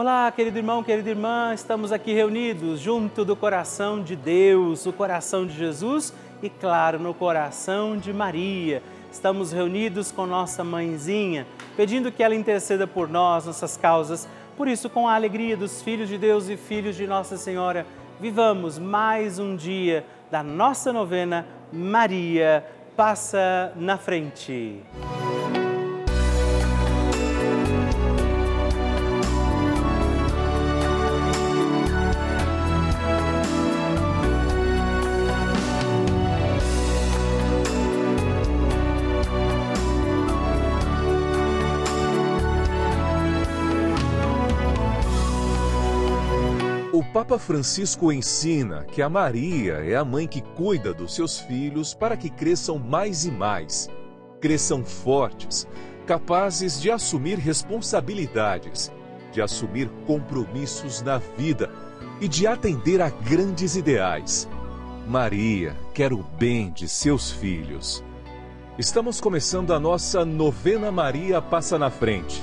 Olá, querido irmão, querida irmã, estamos aqui reunidos junto do coração de Deus, o coração de Jesus e, claro, no coração de Maria. Estamos reunidos com nossa mãezinha, pedindo que ela interceda por nós, nossas causas. Por isso, com a alegria dos filhos de Deus e filhos de Nossa Senhora, vivamos mais um dia da nossa novena Maria Passa na Frente. Papa Francisco ensina que a Maria é a mãe que cuida dos seus filhos para que cresçam mais e mais, cresçam fortes, capazes de assumir responsabilidades, de assumir compromissos na vida e de atender a grandes ideais. Maria quer o bem de seus filhos. Estamos começando a nossa novena Maria Passa na Frente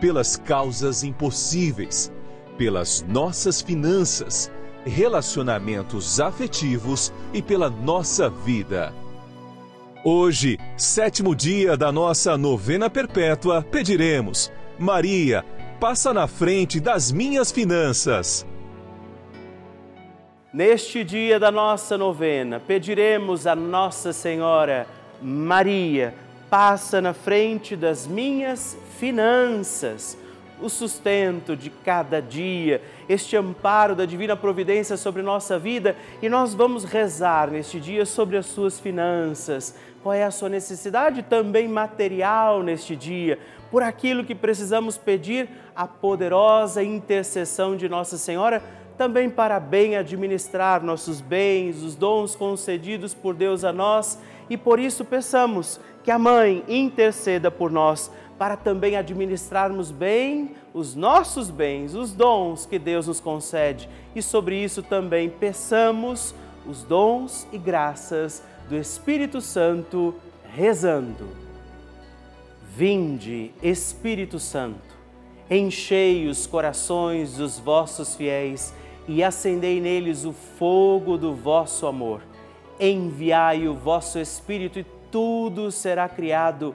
pelas causas impossíveis, pelas nossas finanças, relacionamentos afetivos e pela nossa vida. Hoje, sétimo dia da nossa novena perpétua, pediremos: Maria, passa na frente das minhas finanças. Neste dia da nossa novena, pediremos a Nossa Senhora, Maria, passa na frente das minhas finanças, o sustento de cada dia, este amparo da divina providência sobre nossa vida e nós vamos rezar neste dia sobre as suas finanças. Qual é a sua necessidade também material neste dia? Por aquilo que precisamos pedir a poderosa intercessão de Nossa Senhora também para bem administrar nossos bens, os dons concedidos por Deus a nós e por isso peçamos que a Mãe interceda por nós para também administrarmos bem os nossos bens, os dons que Deus nos concede. E sobre isso também peçamos os dons e graças do Espírito Santo, rezando. Vinde, Espírito Santo, enchei os corações dos vossos fiéis e acendei neles o fogo do vosso amor. Enviai o vosso Espírito e tudo será criado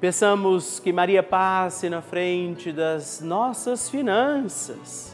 Peçamos que Maria passe na frente das nossas finanças.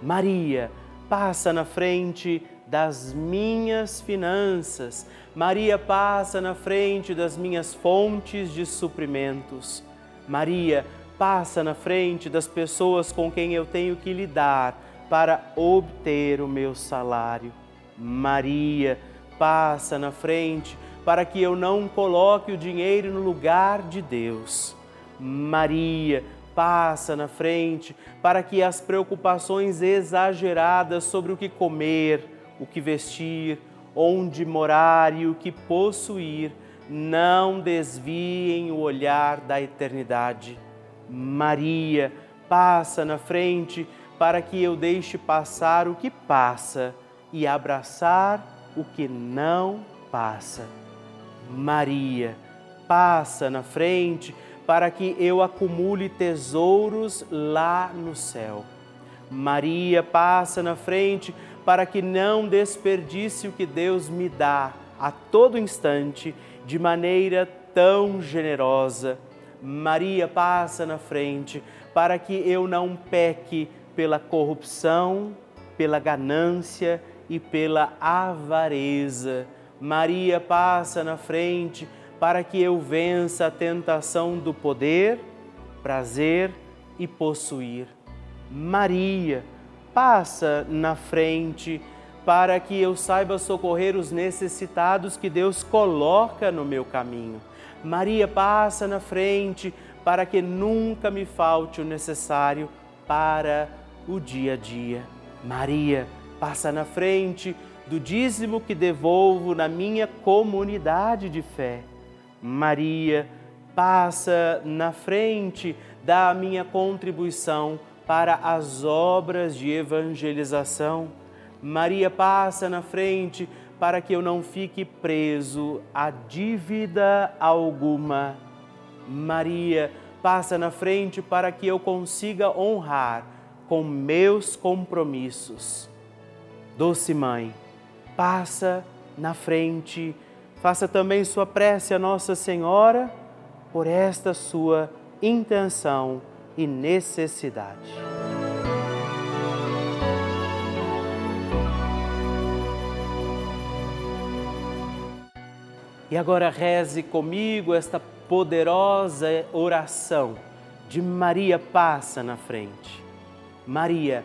Maria, passa na frente das minhas finanças. Maria, passa na frente das minhas fontes de suprimentos. Maria, passa na frente das pessoas com quem eu tenho que lidar para obter o meu salário. Maria, passa na frente para que eu não coloque o dinheiro no lugar de Deus. Maria, passa na frente para que as preocupações exageradas sobre o que comer, o que vestir, onde morar e o que possuir não desviem o olhar da eternidade. Maria, passa na frente para que eu deixe passar o que passa e abraçar o que não passa. Maria, passa na frente para que eu acumule tesouros lá no céu. Maria, passa na frente para que não desperdice o que Deus me dá a todo instante de maneira tão generosa. Maria, passa na frente para que eu não peque pela corrupção, pela ganância e pela avareza. Maria passa na frente para que eu vença a tentação do poder, prazer e possuir. Maria passa na frente para que eu saiba socorrer os necessitados que Deus coloca no meu caminho. Maria passa na frente para que nunca me falte o necessário para o dia a dia. Maria passa na frente do dízimo que devolvo na minha comunidade de fé. Maria passa na frente da minha contribuição para as obras de evangelização. Maria passa na frente para que eu não fique preso a dívida alguma. Maria passa na frente para que eu consiga honrar com meus compromissos. Doce Mãe, passa na frente, faça também sua prece a Nossa Senhora por esta sua intenção e necessidade. E agora reze comigo esta poderosa oração de Maria passa na frente. Maria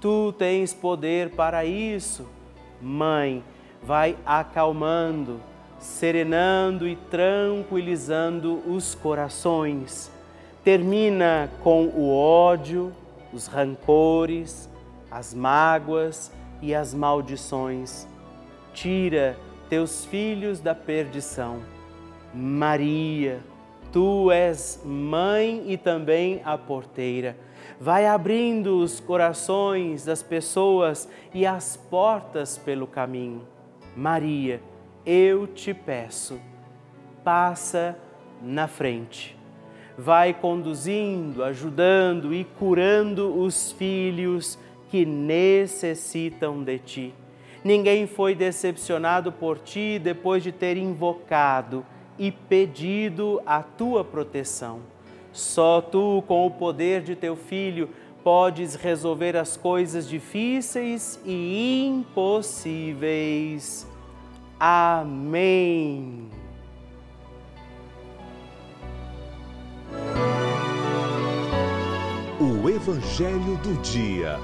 Tu tens poder para isso. Mãe, vai acalmando, serenando e tranquilizando os corações. Termina com o ódio, os rancores, as mágoas e as maldições. Tira teus filhos da perdição. Maria, tu és mãe e também a porteira. Vai abrindo os corações das pessoas e as portas pelo caminho. Maria, eu te peço, passa na frente. Vai conduzindo, ajudando e curando os filhos que necessitam de ti. Ninguém foi decepcionado por ti depois de ter invocado e pedido a tua proteção. Só tu, com o poder de teu filho, podes resolver as coisas difíceis e impossíveis. Amém. O Evangelho do Dia.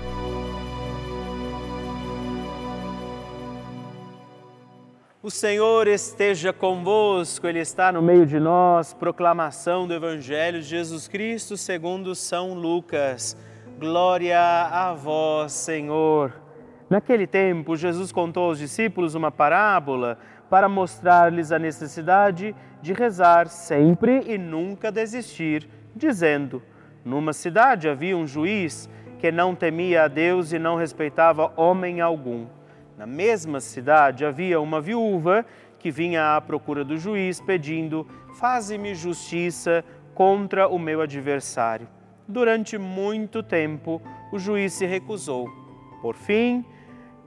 O Senhor esteja convosco, Ele está no meio de nós. Proclamação do Evangelho de Jesus Cristo segundo São Lucas. Glória a vós, Senhor. Naquele tempo, Jesus contou aos discípulos uma parábola para mostrar-lhes a necessidade de rezar sempre e nunca desistir, dizendo: Numa cidade havia um juiz que não temia a Deus e não respeitava homem algum. Na mesma cidade havia uma viúva que vinha à procura do juiz pedindo: Faze-me justiça contra o meu adversário. Durante muito tempo, o juiz se recusou. Por fim,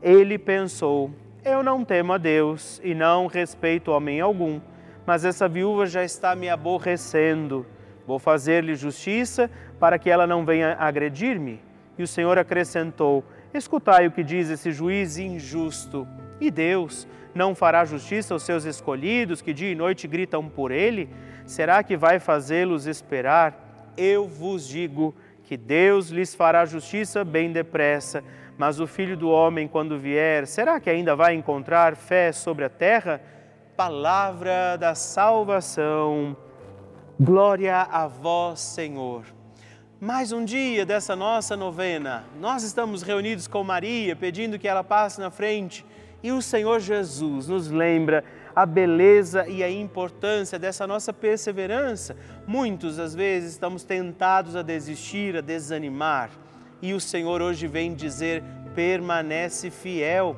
ele pensou: Eu não temo a Deus e não respeito homem algum, mas essa viúva já está me aborrecendo. Vou fazer-lhe justiça para que ela não venha agredir-me. E o Senhor acrescentou: Escutai o que diz esse juiz injusto. E Deus não fará justiça aos seus escolhidos que dia e noite gritam por ele? Será que vai fazê-los esperar? Eu vos digo que Deus lhes fará justiça bem depressa. Mas o filho do homem, quando vier, será que ainda vai encontrar fé sobre a terra? Palavra da salvação. Glória a vós, Senhor mais um dia dessa nossa novena. Nós estamos reunidos com Maria, pedindo que ela passe na frente, e o Senhor Jesus nos lembra a beleza e a importância dessa nossa perseverança. Muitos, às vezes, estamos tentados a desistir, a desanimar. e o Senhor hoje vem dizer: permanece fiel.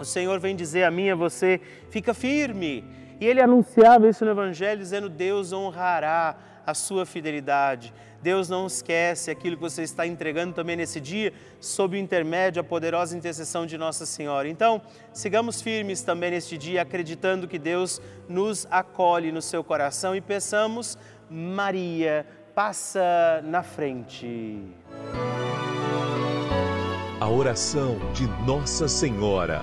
O Senhor vem dizer a mim e a você: fica firme. E ele anunciava isso no Evangelho, dizendo: Deus honrará a sua fidelidade. Deus não esquece aquilo que você está entregando também nesse dia, sob o intermédio, a poderosa intercessão de Nossa Senhora. Então, sigamos firmes também neste dia, acreditando que Deus nos acolhe no seu coração e peçamos, Maria, passa na frente. A oração de Nossa Senhora.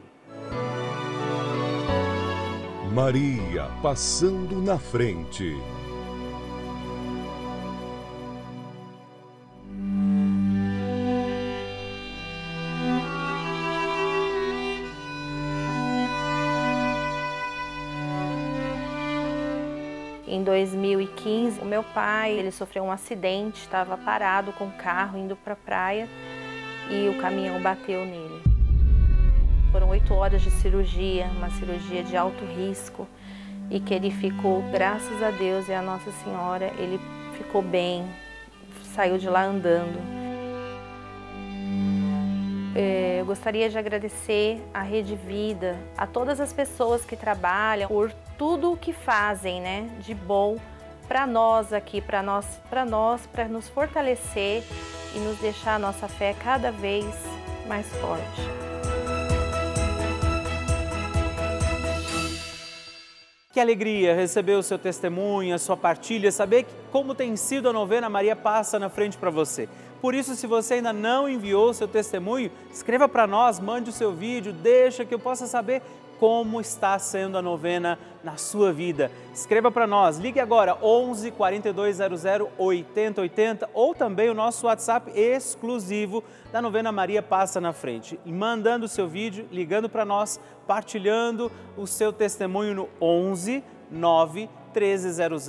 Maria passando na frente. Em 2015, o meu pai ele sofreu um acidente, estava parado com o carro indo para a praia e o caminhão bateu nele. Foram oito horas de cirurgia, uma cirurgia de alto risco e que ele ficou, graças a Deus e a Nossa Senhora, ele ficou bem, saiu de lá andando. É, eu gostaria de agradecer à Rede Vida, a todas as pessoas que trabalham por tudo o que fazem, né, de bom para nós aqui, para nós, para nós, para nos fortalecer e nos deixar a nossa fé cada vez mais forte. Que alegria receber o seu testemunho, a sua partilha, saber como tem sido a novena Maria Passa na frente para você. Por isso, se você ainda não enviou o seu testemunho, escreva para nós, mande o seu vídeo, deixa que eu possa saber como está sendo a novena na sua vida. Escreva para nós, ligue agora 11 4200 8080 ou também o nosso WhatsApp exclusivo da novena Maria Passa na Frente. E mandando o seu vídeo, ligando para nós, partilhando o seu testemunho no 11 9 1300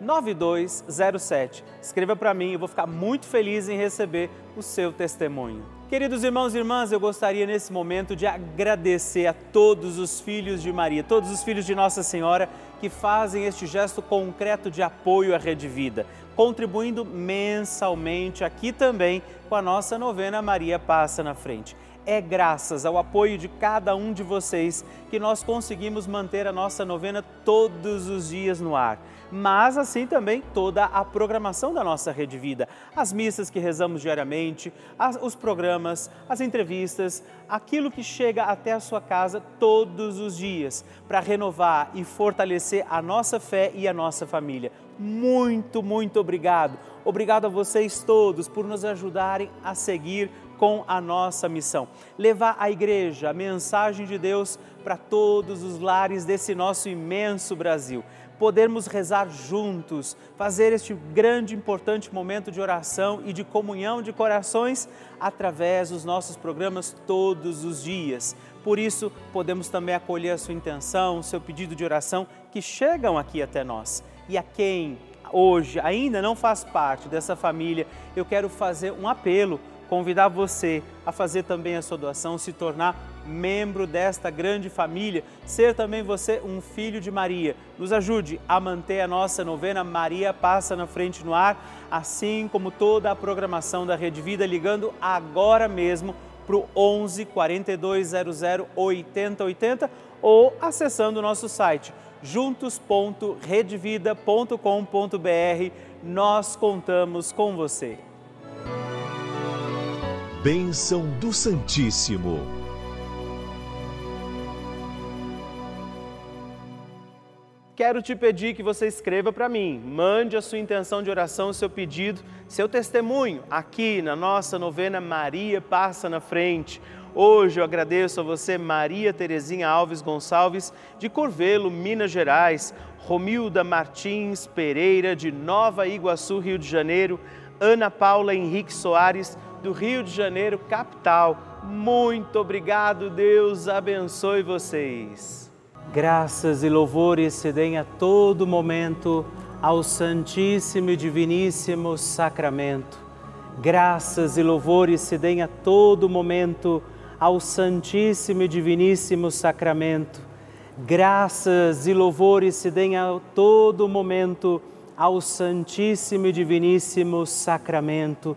9207. Escreva para mim, eu vou ficar muito feliz em receber o seu testemunho. Queridos irmãos e irmãs, eu gostaria nesse momento de agradecer a todos os filhos de Maria, todos os filhos de Nossa Senhora que fazem este gesto concreto de apoio à Rede Vida, contribuindo mensalmente aqui também com a nossa novena Maria Passa na Frente é graças ao apoio de cada um de vocês que nós conseguimos manter a nossa novena todos os dias no ar. Mas assim também toda a programação da nossa Rede Vida, as missas que rezamos diariamente, as, os programas, as entrevistas, aquilo que chega até a sua casa todos os dias para renovar e fortalecer a nossa fé e a nossa família. Muito, muito obrigado. Obrigado a vocês todos por nos ajudarem a seguir com a nossa missão. Levar a igreja, a mensagem de Deus para todos os lares desse nosso imenso Brasil. Podermos rezar juntos, fazer este grande importante momento de oração e de comunhão de corações através dos nossos programas todos os dias. Por isso, podemos também acolher a sua intenção, o seu pedido de oração que chegam aqui até nós. E a quem hoje ainda não faz parte dessa família, eu quero fazer um apelo convidar você a fazer também a sua doação, se tornar membro desta grande família, ser também você um filho de Maria. Nos ajude a manter a nossa novena Maria Passa na Frente no Ar, assim como toda a programação da Rede Vida, ligando agora mesmo para o 11 4200 8080 ou acessando o nosso site juntos.redvida.com.br. Nós contamos com você. Bênção do Santíssimo. Quero te pedir que você escreva para mim, mande a sua intenção de oração, seu pedido, seu testemunho aqui na nossa novena Maria Passa na Frente. Hoje eu agradeço a você, Maria Terezinha Alves Gonçalves, de Corvelo, Minas Gerais, Romilda Martins Pereira, de Nova Iguaçu, Rio de Janeiro, Ana Paula Henrique Soares, do Rio de Janeiro, capital. Muito obrigado, Deus abençoe vocês. Graças e louvores se deem a todo momento ao Santíssimo e Diviníssimo Sacramento. Graças e louvores se deem a todo momento ao Santíssimo e Diviníssimo Sacramento. Graças e louvores se deem a todo momento ao Santíssimo e Diviníssimo Sacramento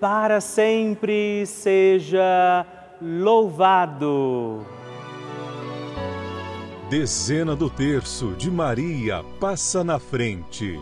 para sempre seja louvado. Dezena do terço de Maria passa na frente.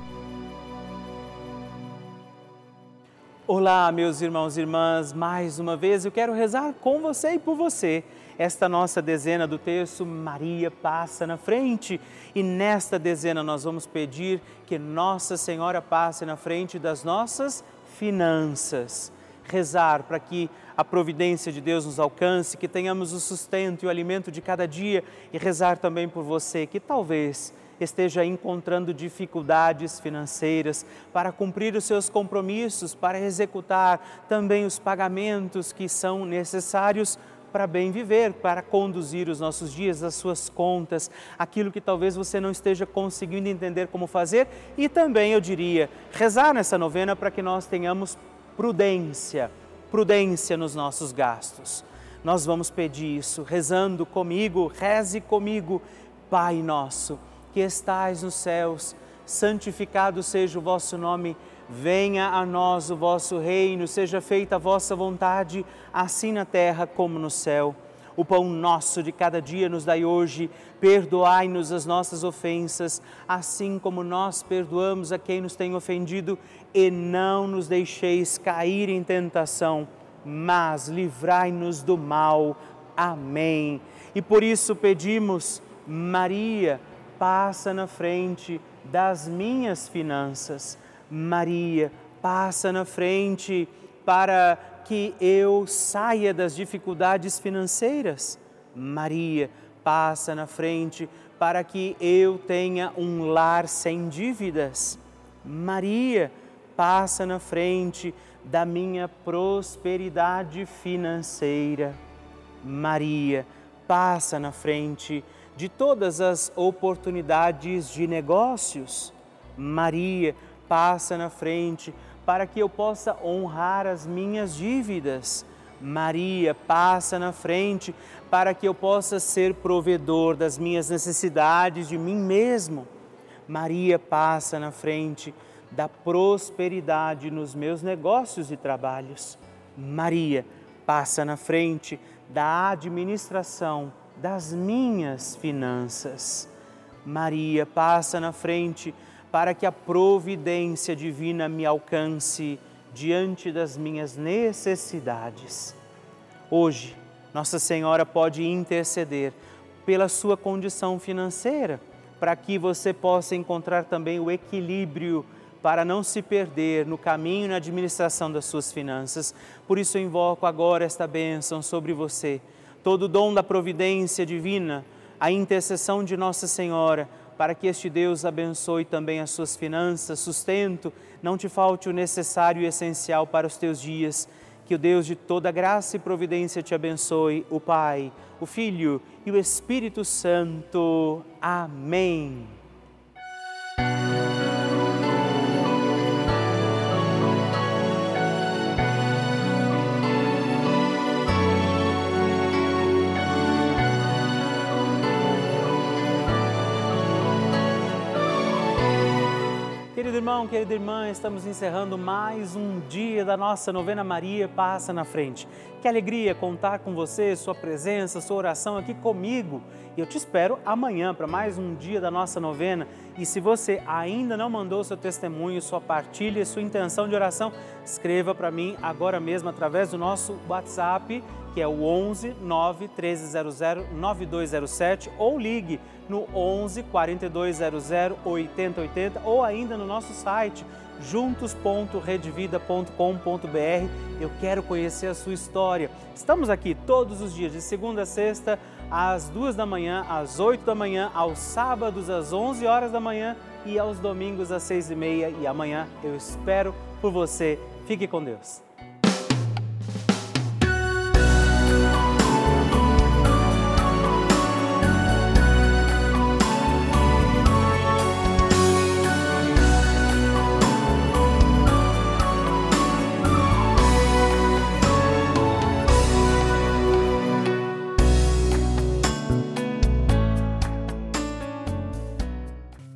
Olá, meus irmãos e irmãs, mais uma vez eu quero rezar com você e por você. Esta nossa dezena do terço, Maria passa na frente. E nesta dezena nós vamos pedir que Nossa Senhora passe na frente das nossas finanças. Rezar para que a providência de Deus nos alcance, que tenhamos o sustento e o alimento de cada dia e rezar também por você que talvez esteja encontrando dificuldades financeiras para cumprir os seus compromissos, para executar também os pagamentos que são necessários para bem viver, para conduzir os nossos dias, as suas contas, aquilo que talvez você não esteja conseguindo entender como fazer e também, eu diria, rezar nessa novena para que nós tenhamos prudência, prudência nos nossos gastos. Nós vamos pedir isso rezando comigo, reze comigo, Pai nosso, que estais nos céus, santificado seja o vosso nome, venha a nós o vosso reino, seja feita a vossa vontade, assim na terra como no céu. O pão nosso de cada dia nos dai hoje, perdoai-nos as nossas ofensas, assim como nós perdoamos a quem nos tem ofendido, e não nos deixeis cair em tentação, mas livrai-nos do mal. Amém. E por isso pedimos, Maria, passa na frente das minhas finanças. Maria, passa na frente para que eu saia das dificuldades financeiras. Maria, passa na frente para que eu tenha um lar sem dívidas. Maria, passa na frente da minha prosperidade financeira. Maria, passa na frente de todas as oportunidades de negócios. Maria, passa na frente para que eu possa honrar as minhas dívidas. Maria passa na frente para que eu possa ser provedor das minhas necessidades de mim mesmo. Maria passa na frente da prosperidade nos meus negócios e trabalhos. Maria passa na frente da administração das minhas finanças. Maria passa na frente para que a providência divina me alcance diante das minhas necessidades. Hoje, Nossa Senhora pode interceder pela sua condição financeira, para que você possa encontrar também o equilíbrio para não se perder no caminho e na administração das suas finanças. Por isso eu invoco agora esta bênção sobre você, todo o dom da providência divina, a intercessão de Nossa Senhora para que este Deus abençoe também as suas finanças, sustento, não te falte o necessário e essencial para os teus dias. Que o Deus de toda graça e providência te abençoe, o Pai, o Filho e o Espírito Santo. Amém. Querido irmão, querida irmã, estamos encerrando mais um dia da nossa novena Maria Passa na Frente. Que alegria contar com você, sua presença, sua oração aqui comigo. E eu te espero amanhã para mais um dia da nossa novena. E se você ainda não mandou seu testemunho, sua partilha, sua intenção de oração, escreva para mim agora mesmo através do nosso WhatsApp, que é o 11 9 1300 9207 ou ligue no 11 4200 8080 ou ainda no nosso site juntos.redvida.com.br. Eu quero conhecer a sua história. Estamos aqui todos os dias, de segunda a sexta, às duas da manhã, às oito da manhã, aos sábados às onze horas da manhã e aos domingos às seis e meia. E amanhã eu espero por você. Fique com Deus.